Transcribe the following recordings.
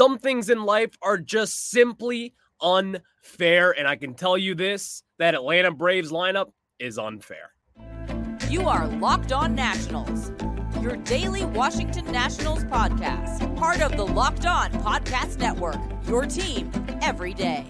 Some things in life are just simply unfair. And I can tell you this that Atlanta Braves lineup is unfair. You are Locked On Nationals, your daily Washington Nationals podcast, part of the Locked On Podcast Network, your team every day.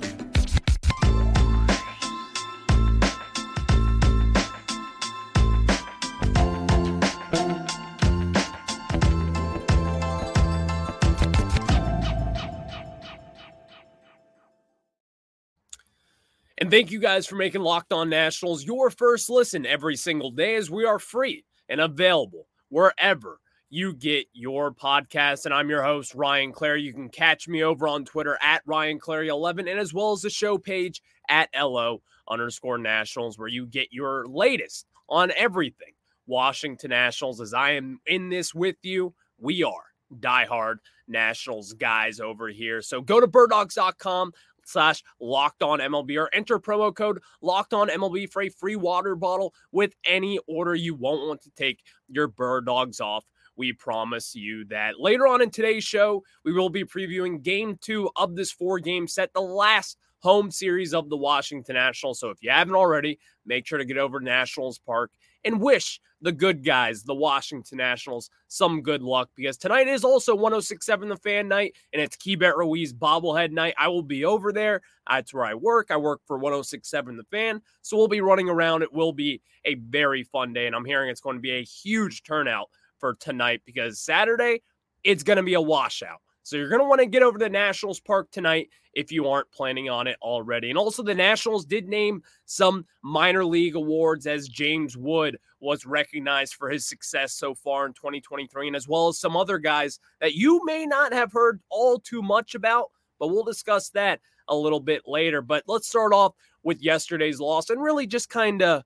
Thank you guys for making Locked On Nationals your first listen every single day as we are free and available wherever you get your podcast. And I'm your host, Ryan Clary. You can catch me over on Twitter at Ryan Clary11 and as well as the show page at LO underscore Nationals, where you get your latest on everything Washington Nationals. As I am in this with you, we are diehard Nationals guys over here. So go to birddogs.com slash locked on MLB or enter promo code locked on MLB for a free water bottle with any order you won't want to take your bird dogs off. We promise you that. Later on in today's show, we will be previewing game two of this four game set, the last home series of the Washington Nationals. So if you haven't already, make sure to get over to Nationals Park and wish the good guys, the Washington Nationals, some good luck because tonight is also 1067 The Fan Night and it's Keibert Ruiz bobblehead night. I will be over there. That's where I work. I work for 1067 The Fan. So we'll be running around. It will be a very fun day. And I'm hearing it's going to be a huge turnout for tonight because Saturday, it's going to be a washout. So you're going to want to get over to Nationals Park tonight if you aren't planning on it already. And also, the Nationals did name some minor league awards as James Wood was recognized for his success so far in 2023, and as well as some other guys that you may not have heard all too much about, but we'll discuss that a little bit later. But let's start off with yesterday's loss and really just kind of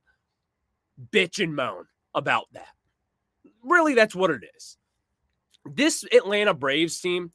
bitch and moan about that. Really, that's what it is. This Atlanta Braves team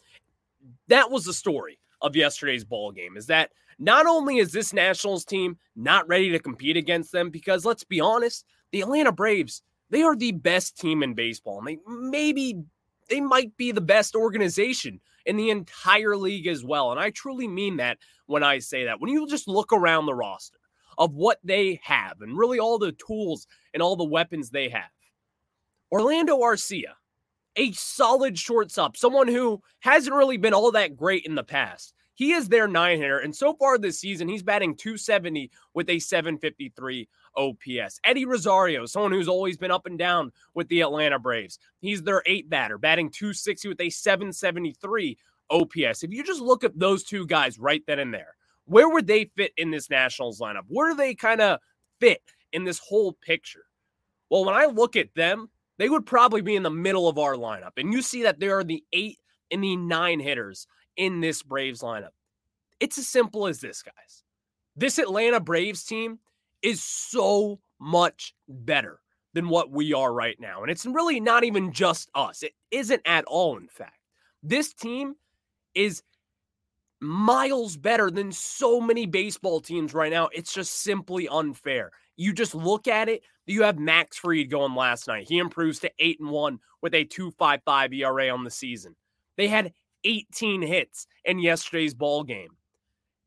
that was the story of yesterday's ball game is that not only is this Nationals team not ready to compete against them because let's be honest, the Atlanta Braves, they are the best team in baseball. And they maybe they might be the best organization in the entire league as well. And I truly mean that when I say that. When you just look around the roster of what they have and really all the tools and all the weapons they have. Orlando Arcia, a solid shortstop, someone who hasn't really been all that great in the past. He is their nine hitter, and so far this season, he's batting 270 with a 753 OPS. Eddie Rosario, someone who's always been up and down with the Atlanta Braves, he's their eight batter, batting 260 with a 773 OPS. If you just look at those two guys right then and there, where would they fit in this Nationals lineup? Where do they kind of fit in this whole picture? Well, when I look at them, they would probably be in the middle of our lineup. And you see that there are the eight and the nine hitters in this Braves lineup. It's as simple as this, guys. This Atlanta Braves team is so much better than what we are right now. And it's really not even just us, it isn't at all, in fact. This team is miles better than so many baseball teams right now. It's just simply unfair. You just look at it, you have Max Fried going last night. He improves to 8 and 1 with a 2.55 ERA on the season. They had 18 hits in yesterday's ball game.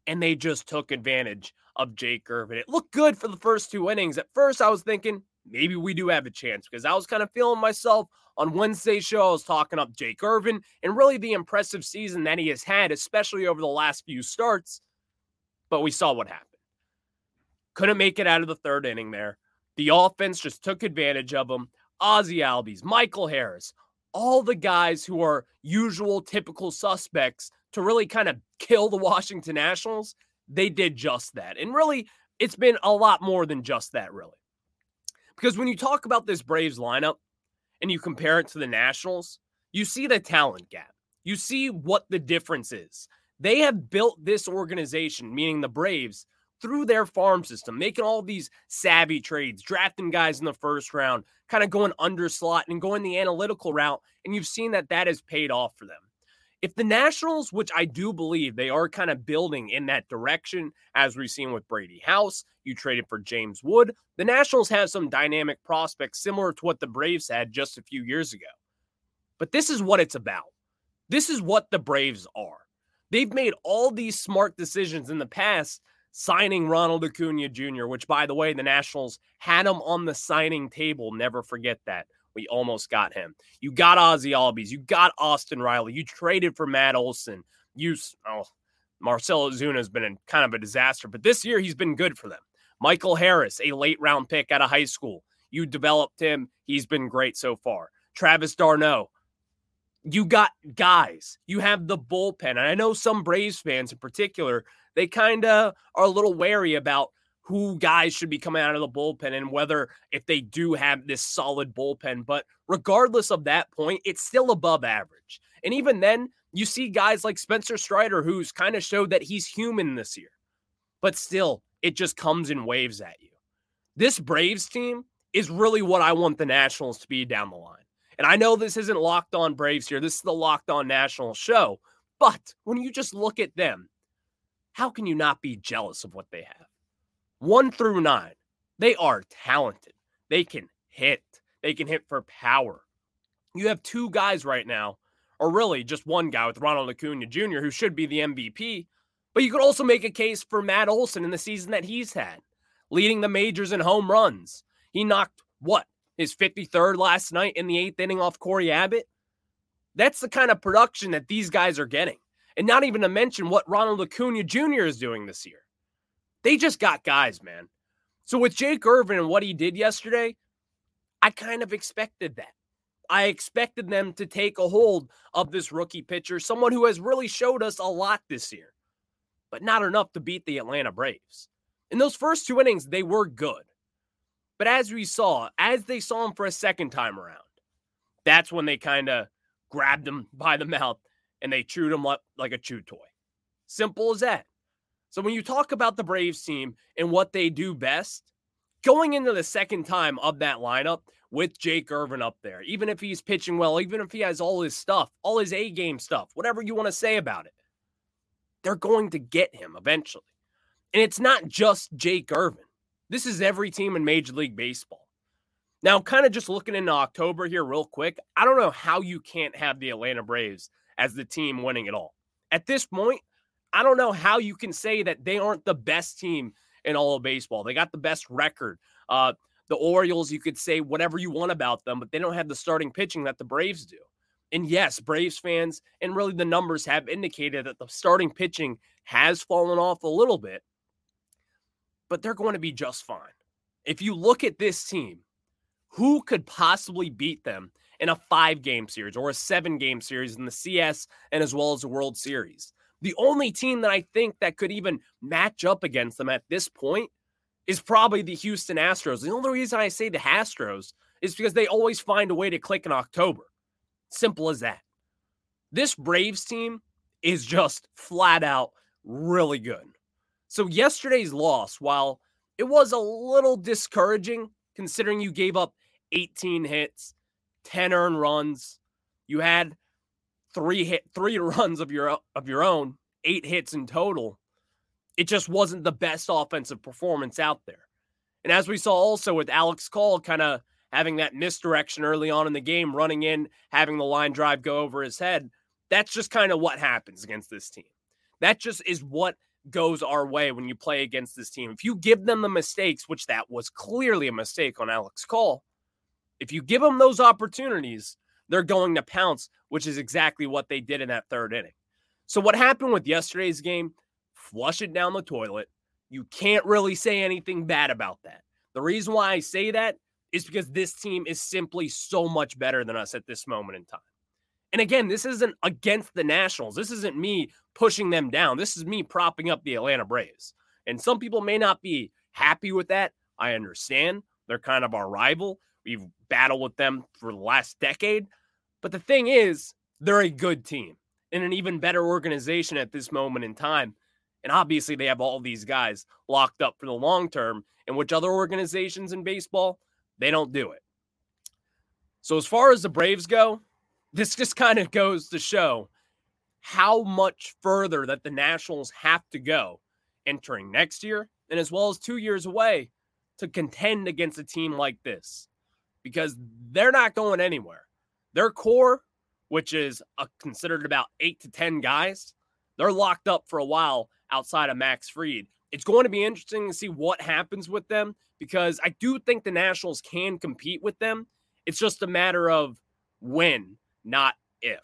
And they just took advantage of Jake Irvin. It looked good for the first two innings. At first, I was thinking maybe we do have a chance because I was kind of feeling myself on Wednesday's show. I was talking up Jake Irvin and really the impressive season that he has had, especially over the last few starts. But we saw what happened. Couldn't make it out of the third inning there. The offense just took advantage of them. Ozzie Albies, Michael Harris, all the guys who are usual, typical suspects to really kind of kill the Washington Nationals, they did just that. And really, it's been a lot more than just that, really. Because when you talk about this Braves lineup and you compare it to the Nationals, you see the talent gap. You see what the difference is. They have built this organization, meaning the Braves, through their farm system, making all these savvy trades, drafting guys in the first round, kind of going under slot and going the analytical route. And you've seen that that has paid off for them. If the Nationals, which I do believe they are kind of building in that direction, as we've seen with Brady House, you traded for James Wood, the Nationals have some dynamic prospects similar to what the Braves had just a few years ago. But this is what it's about. This is what the Braves are. They've made all these smart decisions in the past, signing Ronald Acuna Jr., which, by the way, the Nationals had him on the signing table. Never forget that. We almost got him. You got Ozzie Albies. You got Austin Riley. You traded for Matt Olson. You, oh, Marcell Ozuna has been in kind of a disaster, but this year he's been good for them. Michael Harris, a late round pick out of high school. You developed him. He's been great so far. Travis d'Arnaud. You got guys. You have the bullpen. And I know some Braves fans in particular, they kind of are a little wary about who guys should be coming out of the bullpen and whether if they do have this solid bullpen. But regardless of that point, it's still above average. And even then, you see guys like Spencer Strider, who's kind of showed that he's human this year, but still, it just comes in waves at you. This Braves team is really what I want the Nationals to be down the line. And I know this isn't locked on Braves here, this is the locked on National show. But when you just look at them, how can you not be jealous of what they have? One through nine, they are talented. They can hit, they can hit for power. You have two guys right now or really just one guy with Ronald Acuna Jr., who should be the MVP. But you could also make a case for Matt Olson in the season that he's had, leading the majors in home runs. He knocked what? His 53rd last night in the eighth inning off Cory Abbott? That's the kind of production that these guys are getting. And not even to mention what Ronald Acuna Jr. is doing this year. They just got guys, man. So with Jake Irvin and what he did yesterday, I kind of expected that. I expected them to take a hold of this rookie pitcher, someone who has really showed us a lot this year, but not enough to beat the Atlanta Braves. In those first two innings, they were good. But as we saw, as they saw him for a second time around, that's when they kind of grabbed him by the mouth and they chewed him up like a chew toy. Simple as that. So when you talk about the Braves team and what they do best, going into the second time of that lineup with Jake Irvin up there, even if he's pitching well, even if he has all his stuff, all his A game stuff, whatever you want to say about it, they're going to get him eventually. And it's not just Jake Irvin. This is every team in Major League Baseball. Now, kind of just looking into October here, real quick, I don't know how you can't have the Atlanta Braves as the team winning it all. At this point, I don't know how you can say that they aren't the best team in all of baseball. They got the best record. Uh, the Orioles, you could say whatever you want about them, but they don't have the starting pitching that the Braves do. And yes, Braves fans and really the numbers have indicated that the starting pitching has fallen off a little bit, but they're going to be just fine. If you look at this team, who could possibly beat them in a five game series or a seven game series in the CS and as well as the World Series? The only team that I think that could even match up against them at this point is probably the Houston Astros. The only reason I say the Astros is because they always find a way to click in October. Simple as that. This Braves team is just flat out really good. So, yesterday's loss, while it was a little discouraging considering you gave up 18 hits, 10 earned runs, you had three hit three runs of your of your own, eight hits in total. It just wasn't the best offensive performance out there. And as we saw also with Alex Call kind of having that misdirection early on in the game, running in, having the line drive go over his head, that's just kind of what happens against this team. That just is what goes our way when you play against this team. If you give them the mistakes, which that was clearly a mistake on Alex Call, if you give them those opportunities, they're going to pounce, which is exactly what they did in that third inning. So, what happened with yesterday's game, flush it down the toilet. You can't really say anything bad about that. The reason why I say that is because this team is simply so much better than us at this moment in time. And again, this isn't against the Nationals. This isn't me pushing them down. This is me propping up the Atlanta Braves. And some people may not be happy with that. I understand. They're kind of our rival. We've battled with them for the last decade. But the thing is, they're a good team and an even better organization at this moment in time. And obviously, they have all these guys locked up for the long term, in which other organizations in baseball, they don't do it. So, as far as the Braves go, this just kind of goes to show how much further that the Nationals have to go entering next year and as well as two years away to contend against a team like this because they're not going anywhere. Their core, which is a, considered about eight to 10 guys, they're locked up for a while outside of Max Fried. It's going to be interesting to see what happens with them because I do think the Nationals can compete with them. It's just a matter of when, not if.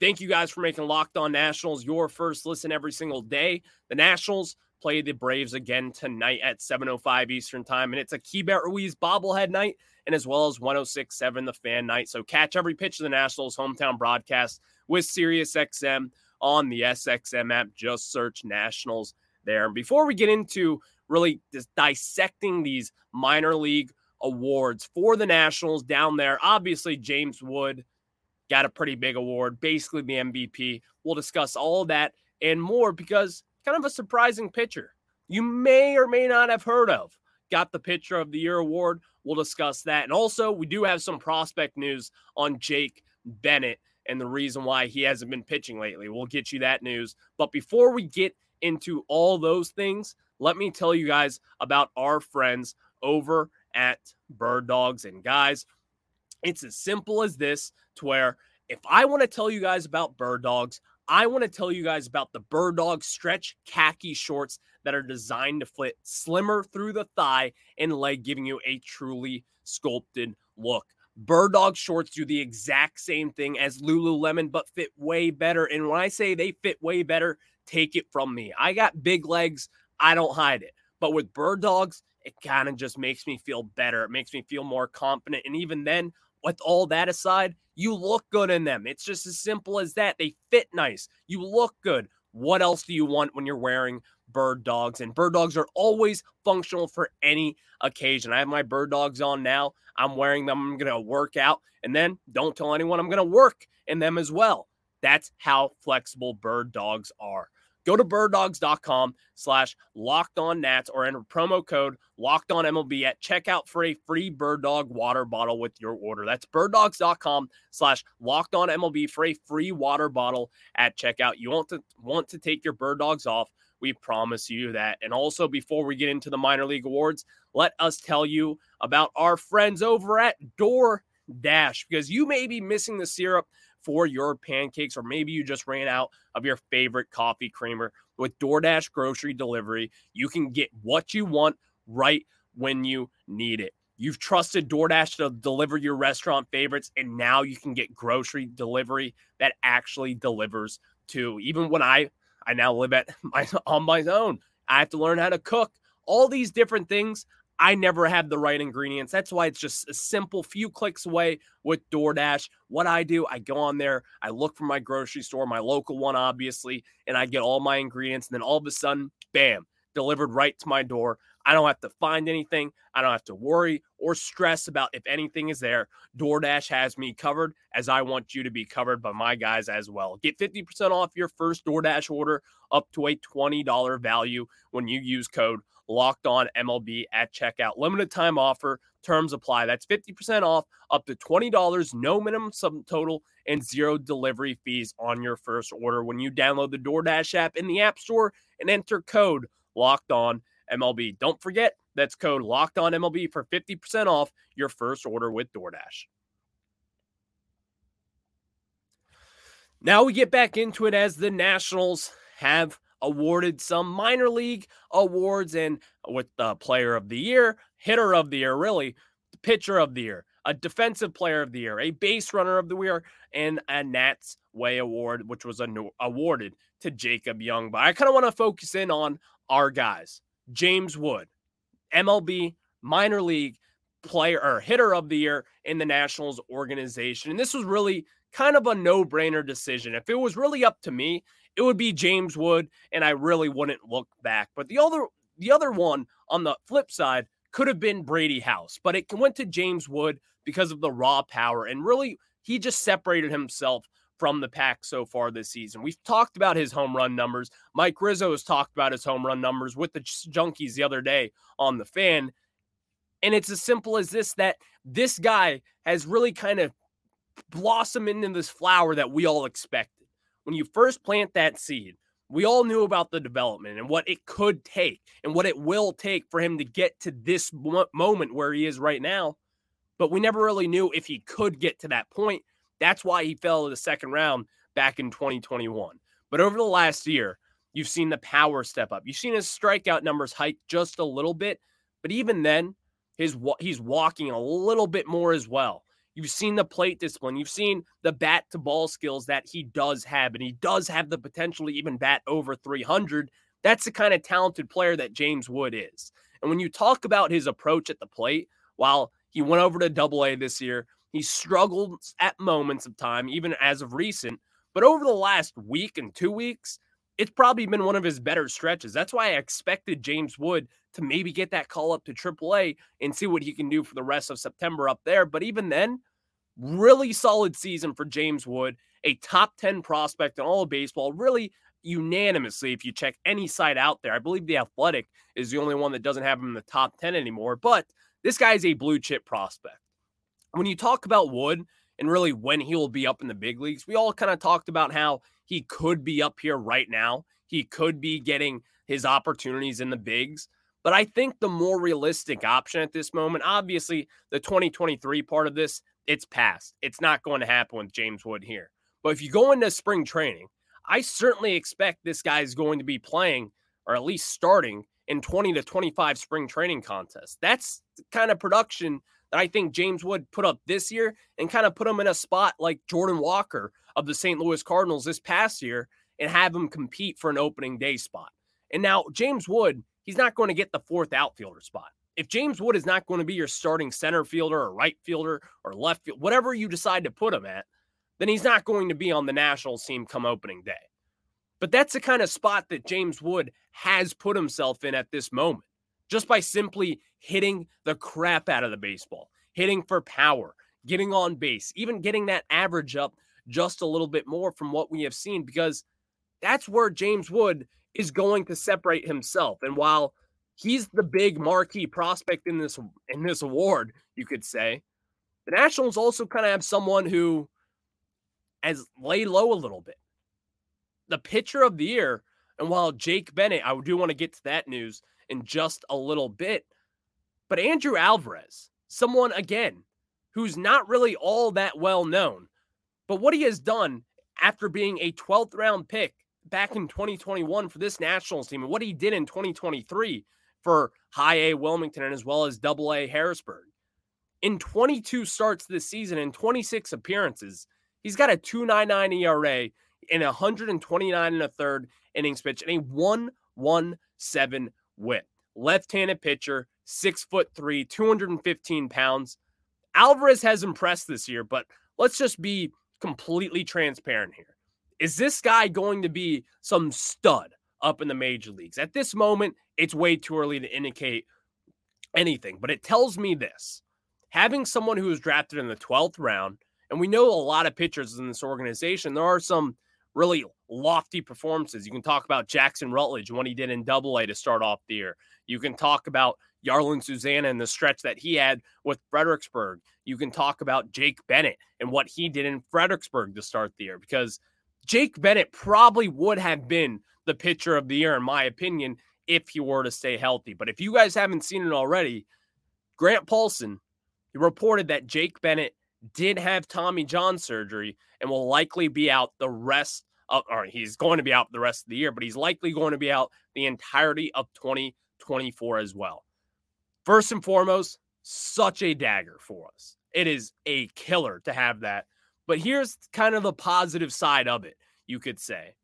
Thank you guys for making Locked On Nationals your first listen every single day. The Nationals play the Braves again tonight at 7:05 Eastern Time, and it's a Keibert Ruiz bobblehead night, and as well as 106.7 the Fan night. So catch every pitch of the Nationals hometown broadcast with SiriusXM on the SXM app. Just search Nationals there. And before we get into really just dissecting these minor league awards for the Nationals down there, obviously James Wood got a pretty big award, basically the MVP. We'll discuss all that and more because kind of a surprising pitcher you may or may not have heard of. Got the Pitcher of the Year award. We'll discuss that. And also, we do have some prospect news on Jake Bennett and the reason why he hasn't been pitching lately. We'll get you that news. But before we get into all those things, let me tell you guys about our friends over at Bird Dogs. And guys, it's as simple as this to where if I want to tell you guys about Bird Dogs, I want to tell you guys about the Bird Dog stretch khaki shorts that are designed to fit slimmer through the thigh and leg, giving you a truly sculpted look. Bird Dog shorts do the exact same thing as Lululemon, but fit way better. And when I say they fit way better, take it from me. I got big legs, I don't hide it. But with Bird Dogs, it kind of just makes me feel better. It makes me feel more confident. And even then, with all that aside, you look good in them. It's just as simple as that. They fit nice. You look good. What else do you want when you're wearing bird dogs? And bird dogs are always functional for any occasion. I have my bird dogs on now. I'm wearing them. I'm going to work out. And then don't tell anyone I'm going to work in them as well. That's how flexible bird dogs are. Go to birddogs.com slash locked on nats or enter promo code locked on MLB at checkout for a free bird dog water bottle with your order. That's birddogs.com slash locked on MLB for a free water bottle at checkout. You want to want to take your bird dogs off. We promise you that. And also, before we get into the minor league awards, let us tell you about our friends over at DoorDash because you may be missing the syrup for your pancakes, or maybe you just ran out of your favorite coffee creamer. With DoorDash grocery delivery, you can get what you want right when you need it. You've trusted DoorDash to deliver your restaurant favorites, and now you can get grocery delivery that actually delivers to even when I I now live at my on my own. I have to learn how to cook. All these different things I never have the right ingredients. That's why it's just a simple few clicks away with DoorDash. What I do, I go on there, I look for my grocery store, my local one, obviously, and I get all my ingredients. And then all of a sudden, bam, delivered right to my door. I don't have to find anything. I don't have to worry or stress about if anything is there. DoorDash has me covered as I want you to be covered by my guys as well. Get 50% off your first DoorDash order up to a $20 value when you use code locked on MLB at checkout. Limited time offer, terms apply. That's 50% off, up to $20, no minimum subtotal, and zero delivery fees on your first order when you download the DoorDash app in the App Store and enter code locked on MLB. Don't forget, that's code locked on MLB for 50% off your first order with DoorDash. Now we get back into it as the Nationals have awarded some minor league awards and with the player of the year, hitter of the year, really, pitcher of the year, a defensive player of the year, a base runner of the year, and a Nats Way Award, which was awarded to Jacob Young. But I kind of want to focus in on our guys. James Wood, MLB minor league player or hitter of the year in the Nationals organization. And this was really kind of a no brainer decision. If it was really up to me, it would be James Wood, and I really wouldn't look back. But the other the other one on the flip side could have been Brady House, but it went to James Wood because of the raw power. And really, he just separated himself from the pack so far this season. We've talked about his home run numbers. Mike Rizzo has talked about his home run numbers with the Junkies the other day on the fan. And it's as simple as this that this guy has really kind of blossomed into this flower that we all expected. When you first plant that seed, we all knew about the development and what it could take and what it will take for him to get to this moment where he is right now. But we never really knew if he could get to that point that's why he fell to the second round back in 2021. But over the last year, you've seen the power step up. You've seen his strikeout numbers hike just a little bit, but even then, his he's walking a little bit more as well. You've seen the plate discipline. You've seen the bat to ball skills that he does have, and he does have the potential to even bat over 300. That's the kind of talented player that James Wood is. And when you talk about his approach at the plate, while he went over to double A this year, he struggled at moments of time, even as of recent. But over the last week and two weeks, it's probably been one of his better stretches. That's why I expected James Wood to maybe get that call up to AAA and see what he can do for the rest of September up there. But even then, really solid season for James Wood, a top 10 prospect in all of baseball, really unanimously if you check any site out there. I believe the Athletic is the only one that doesn't have him in the top 10 anymore, but this guy is a blue chip prospect. When you talk about Wood and really when he will be up in the big leagues, we all kind of talked about how he could be up here right now. He could be getting his opportunities in the bigs. But I think the more realistic option at this moment, obviously, the 2023 part of this, it's past. It's not going to happen with James Wood here. But if you go into spring training, I certainly expect this guy is going to be playing or at least starting in 20 to 25 spring training contests. That's the kind of production that I think James Wood put up this year and kind of put him in a spot like Jordan Walker of the St. Louis Cardinals this past year and have him compete for an opening day spot. And now James Wood, he's not going to get the fourth outfielder spot. If James Wood is not going to be your starting center fielder or right fielder or left field, whatever you decide to put him at, then he's not going to be on the national team come opening day. But that's the kind of spot that James Wood has put himself in at this moment, just by simply hitting the crap out of the baseball, hitting for power, getting on base, even getting that average up just a little bit more from what we have seen, because that's where James Wood is going to separate himself. And while he's the big marquee prospect in this in this award, you could say, the Nationals also kind of have someone who has laid low a little bit. The pitcher of the year, and while Jake Bennett, I do want to get to that news in just a little bit, but Andrew Alvarez, someone again who's not really all that well known, but what he has done after being a 12th round pick back in 2021 for this Nationals team and what he did in 2023 for high A Wilmington and as well as double A Harrisburg. In 22 starts this season and 26 appearances, He's got a 2.99 ERA in 129 and a third innings pitch and a 117 whip. Left-handed pitcher, six foot three, 215 pounds. Alvarez has impressed this year, but let's just be completely transparent here. Is this guy going to be some stud up in the major leagues? At this moment, it's way too early to indicate anything, but it tells me this. Having someone who was drafted in the 12th round, and we know a lot of pitchers in this organization. There are some really lofty performances. You can talk about Jackson Rutledge what he did in double A to start off the year. You can talk about Jarlin Susana and the stretch that he had with Fredericksburg. You can talk about Jake Bennett and what he did in Fredericksburg to start the year because Jake Bennett probably would have been the pitcher of the year, in my opinion, if he were to stay healthy. But if you guys haven't seen it already, Grant Paulsen reported that Jake Bennett did have Tommy John surgery and will likely be out the rest of, or he's going to be out the rest of the year, but he's likely going to be out the entirety of 2024 as well. First and foremost, such a dagger for us. It is a killer to have that. But here's kind of the positive side of it, you could say.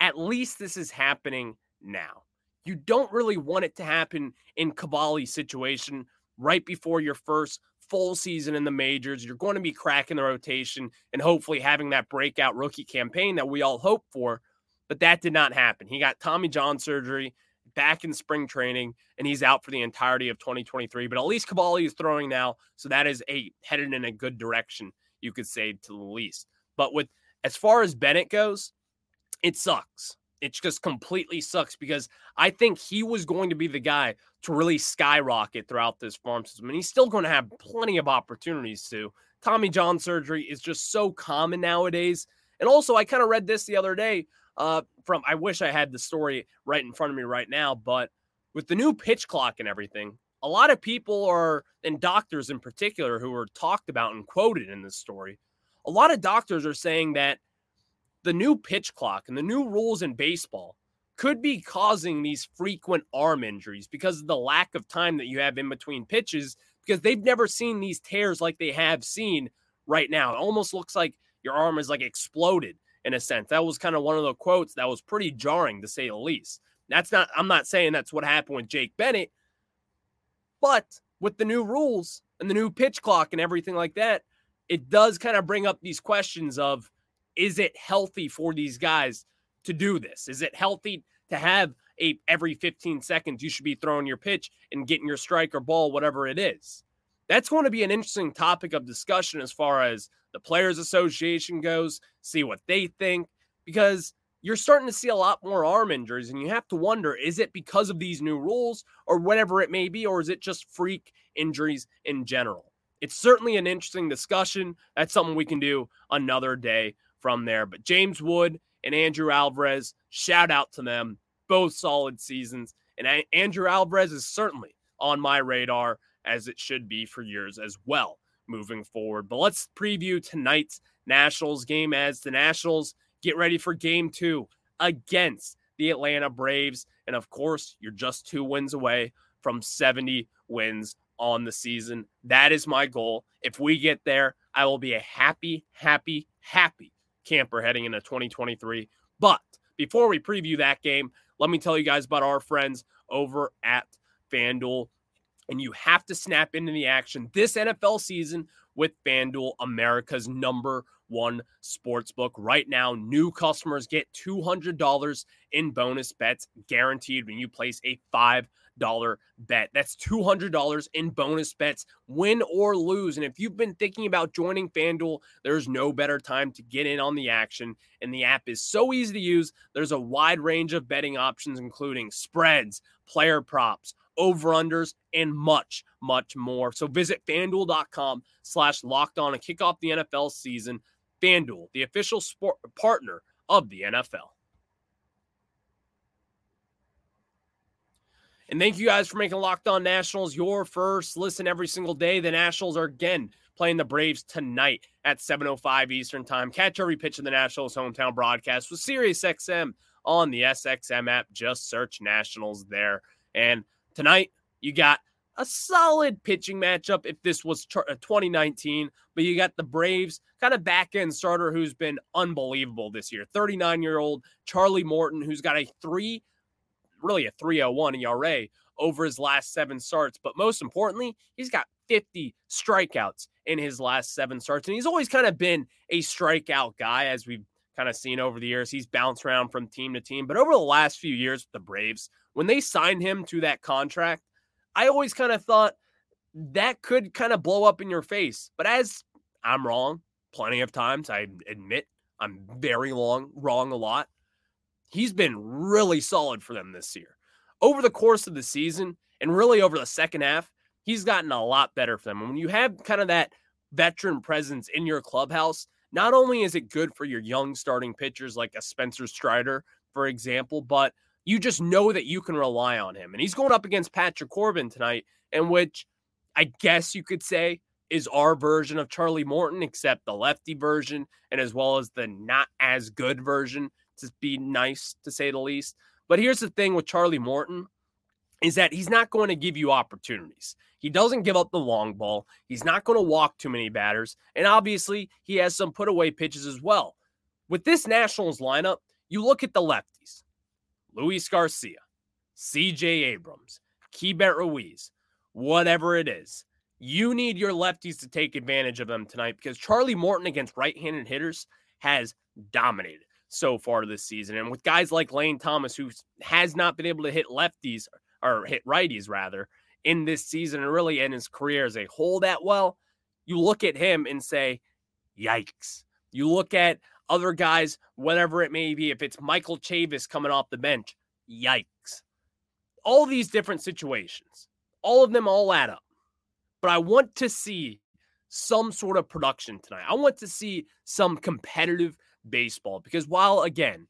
At least this is happening now. You don't really want it to happen in Cavalli's situation right before your first full season in the majors. You're going to be cracking the rotation and hopefully having that breakout rookie campaign that we all hope for. But that did not happen. He got Tommy John surgery back in spring training, and he's out for the entirety of 2023. But at least Cavalli is throwing now, so that is a headed in a good direction, you could say to the least. But with as far as Bennett goes, it sucks. It just completely sucks because I think he was going to be the guy to really skyrocket throughout this farm system. And he's still going to have plenty of opportunities to. Tommy John surgery is just so common nowadays. And also, I kind of read this the other day uh, from, I wish I had the story right in front of me right now, but with the new pitch clock and everything, a lot of people are, and doctors in particular, who were talked about and quoted in this story, a lot of doctors are saying that the new pitch clock and the new rules in baseball could be causing these frequent arm injuries because of the lack of time that you have in between pitches because they've never seen these tears like they have seen right now. It almost looks like your arm is like exploded in a sense. That was kind of one of the quotes that was pretty jarring to say the least. That's not, I'm not saying that's what happened with Jake Bennett, but with the new rules and the new pitch clock and everything like that, it does kind of bring up these questions of is it healthy for these guys to do this? Is it healthy to have a every 15 seconds you should be throwing your pitch and getting your strike or ball, whatever it is? That's going to be an interesting topic of discussion as far as the Players Association goes, see what they think, because you're starting to see a lot more arm injuries, and you have to wonder is it because of these new rules or whatever it may be, or is it just freak injuries in general? It's certainly an interesting discussion. That's something we can do another day from there. But James Wood and Andrew Alvarez, shout out to them. Both solid seasons. And Andrew Alvarez is certainly on my radar, as it should be for years as well moving forward. But let's preview tonight's Nationals game as the Nationals get ready for game two against the Atlanta Braves. And of course, you're just two wins away from 70 wins on the season. That is my goal. If we get there, I will be a happy, happy, happy camper heading into 2023. But before we preview that game, let me tell you guys about our friends over at FanDuel. And you have to snap into the action this NFL season with FanDuel, America's number one sports book. Right now, new customers get $200 in bonus bets guaranteed when you place a $5 bet. That's $200 in bonus bets, win or lose. And if you've been thinking about joining FanDuel, there's no better time to get in on the action. And the app is so easy to use. There's a wide range of betting options, including spreads, player props, over-unders, and much, much more. So visit fanduel.com slash locked on and kick off the NFL season. FanDuel, the official sport partner of the NFL. And thank you guys for making Locked On Nationals your first listen every single day. The Nationals are again playing the Braves tonight at 7:05 Eastern Time. Catch every pitch of the Nationals hometown broadcast with SiriusXM on the SXM app. Just search Nationals there. And tonight you got a solid pitching matchup if this was uh, 2019, but you got the Braves kind of back end starter who's been unbelievable this year. 39 year old Charlie Morton, who's got a three, really a 301 ERA over his last seven starts. But most importantly, he's got 50 strikeouts in his last seven starts. And he's always kind of been a strikeout guy, as we've kind of seen over the years. He's bounced around from team to team. But over the last few years with the Braves, when they signed him to that contract, I always kind of thought that could kind of blow up in your face. But as I'm wrong plenty of times, I admit I'm very long wrong a lot. He's been really solid for them this year. Over the course of the season and really over the second half, he's gotten a lot better for them. And when you have kind of that veteran presence in your clubhouse, not only is it good for your young starting pitchers like a Spencer Strider, for example, but you just know that you can rely on him. And he's going up against Patrick Corbin tonight, in which I guess you could say is our version of Charlie Morton, except the lefty version, and as well as the not as good version, to be nice to say the least. But here's the thing with Charlie Morton is that he's not going to give you opportunities. He doesn't give up the long ball. He's not going to walk too many batters. And obviously, he has some put away pitches as well. With this Nationals lineup, you look at the lefties. Luis Garcia, CJ Abrams, Keibert Ruiz, whatever it is. You need your lefties to take advantage of them tonight because Charlie Morton against right handed hitters has dominated so far this season. And with guys like Lane Thomas, who has not been able to hit lefties or hit righties rather in this season and really in his career as a whole that well, you look at him and say, yikes. You look at other guys, whatever it may be, if it's Michael Chavis coming off the bench, yikes. All these different situations, all of them all add up. But I want to see some sort of production tonight. I want to see some competitive baseball because while, again,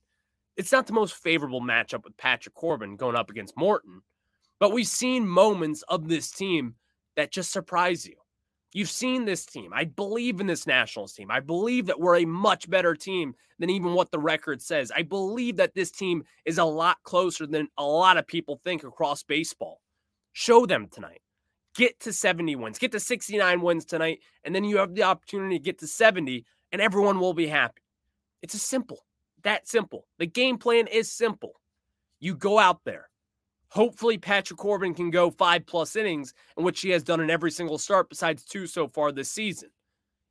it's not the most favorable matchup with Patrick Corbin going up against Morton, but we've seen moments of this team that just surprise you. You've seen this team. I believe in this Nationals team. I believe that we're a much better team than even what the record says. I believe that this team is a lot closer than a lot of people think across baseball. Show them tonight. Get to 70 wins, get to 69 wins tonight, and then you have the opportunity to get to 70, and everyone will be happy. It's a simple, that simple. The game plan is simple. You go out there, Hopefully, Patrick Corbin can go five plus innings, in which he has done in every single start besides two so far this season.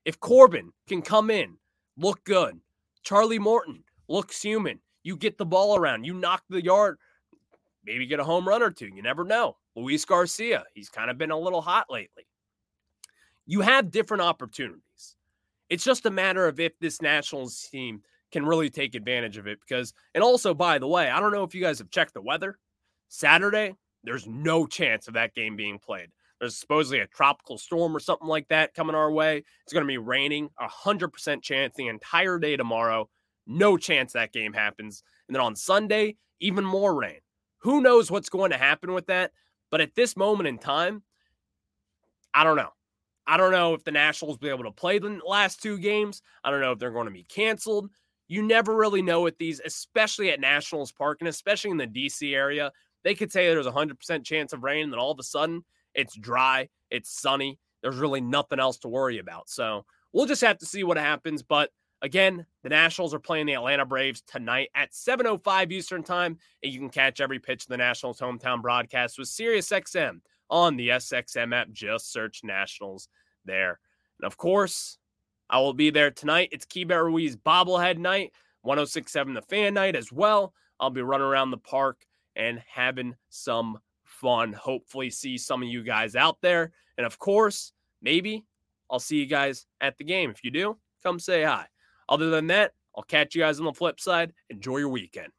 If Corbin can come in, look good, Charlie Morton looks human, you get the ball around, you knock the yard, maybe get a home run or two. You never know. Luis Garcia, he's kind of been a little hot lately. You have different opportunities. It's just a matter of if this Nationals team can really take advantage of it. Because, and also, by the way, I don't know if you guys have checked the weather. Saturday, there's no chance of that game being played. There's supposedly a tropical storm or something like that coming our way. It's going to be raining, a 100% chance the entire day tomorrow. No chance that game happens. And then on Sunday, even more rain. Who knows what's going to happen with that? But at this moment in time, I don't know. I don't know if the Nationals will be able to play the last two games. I don't know if they're going to be canceled. You never really know with these, especially at Nationals Park and especially in the DC area they could say there's a 100% chance of rain, and then all of a sudden it's dry, it's sunny. There's really nothing else to worry about. So we'll just have to see what happens. But again, the Nationals are playing the Atlanta Braves tonight at 7.05 Eastern Time, and you can catch every pitch of the Nationals hometown broadcast with SiriusXM on the SXM app. Just search Nationals there. And of course, I will be there tonight. It's Keibert Ruiz bobblehead night, 1067 the fan night as well. I'll be running around the park and having some fun. Hopefully, see some of you guys out there. And of course, maybe I'll see you guys at the game. If you do, come say hi. Other than that, I'll catch you guys on the flip side. Enjoy your weekend.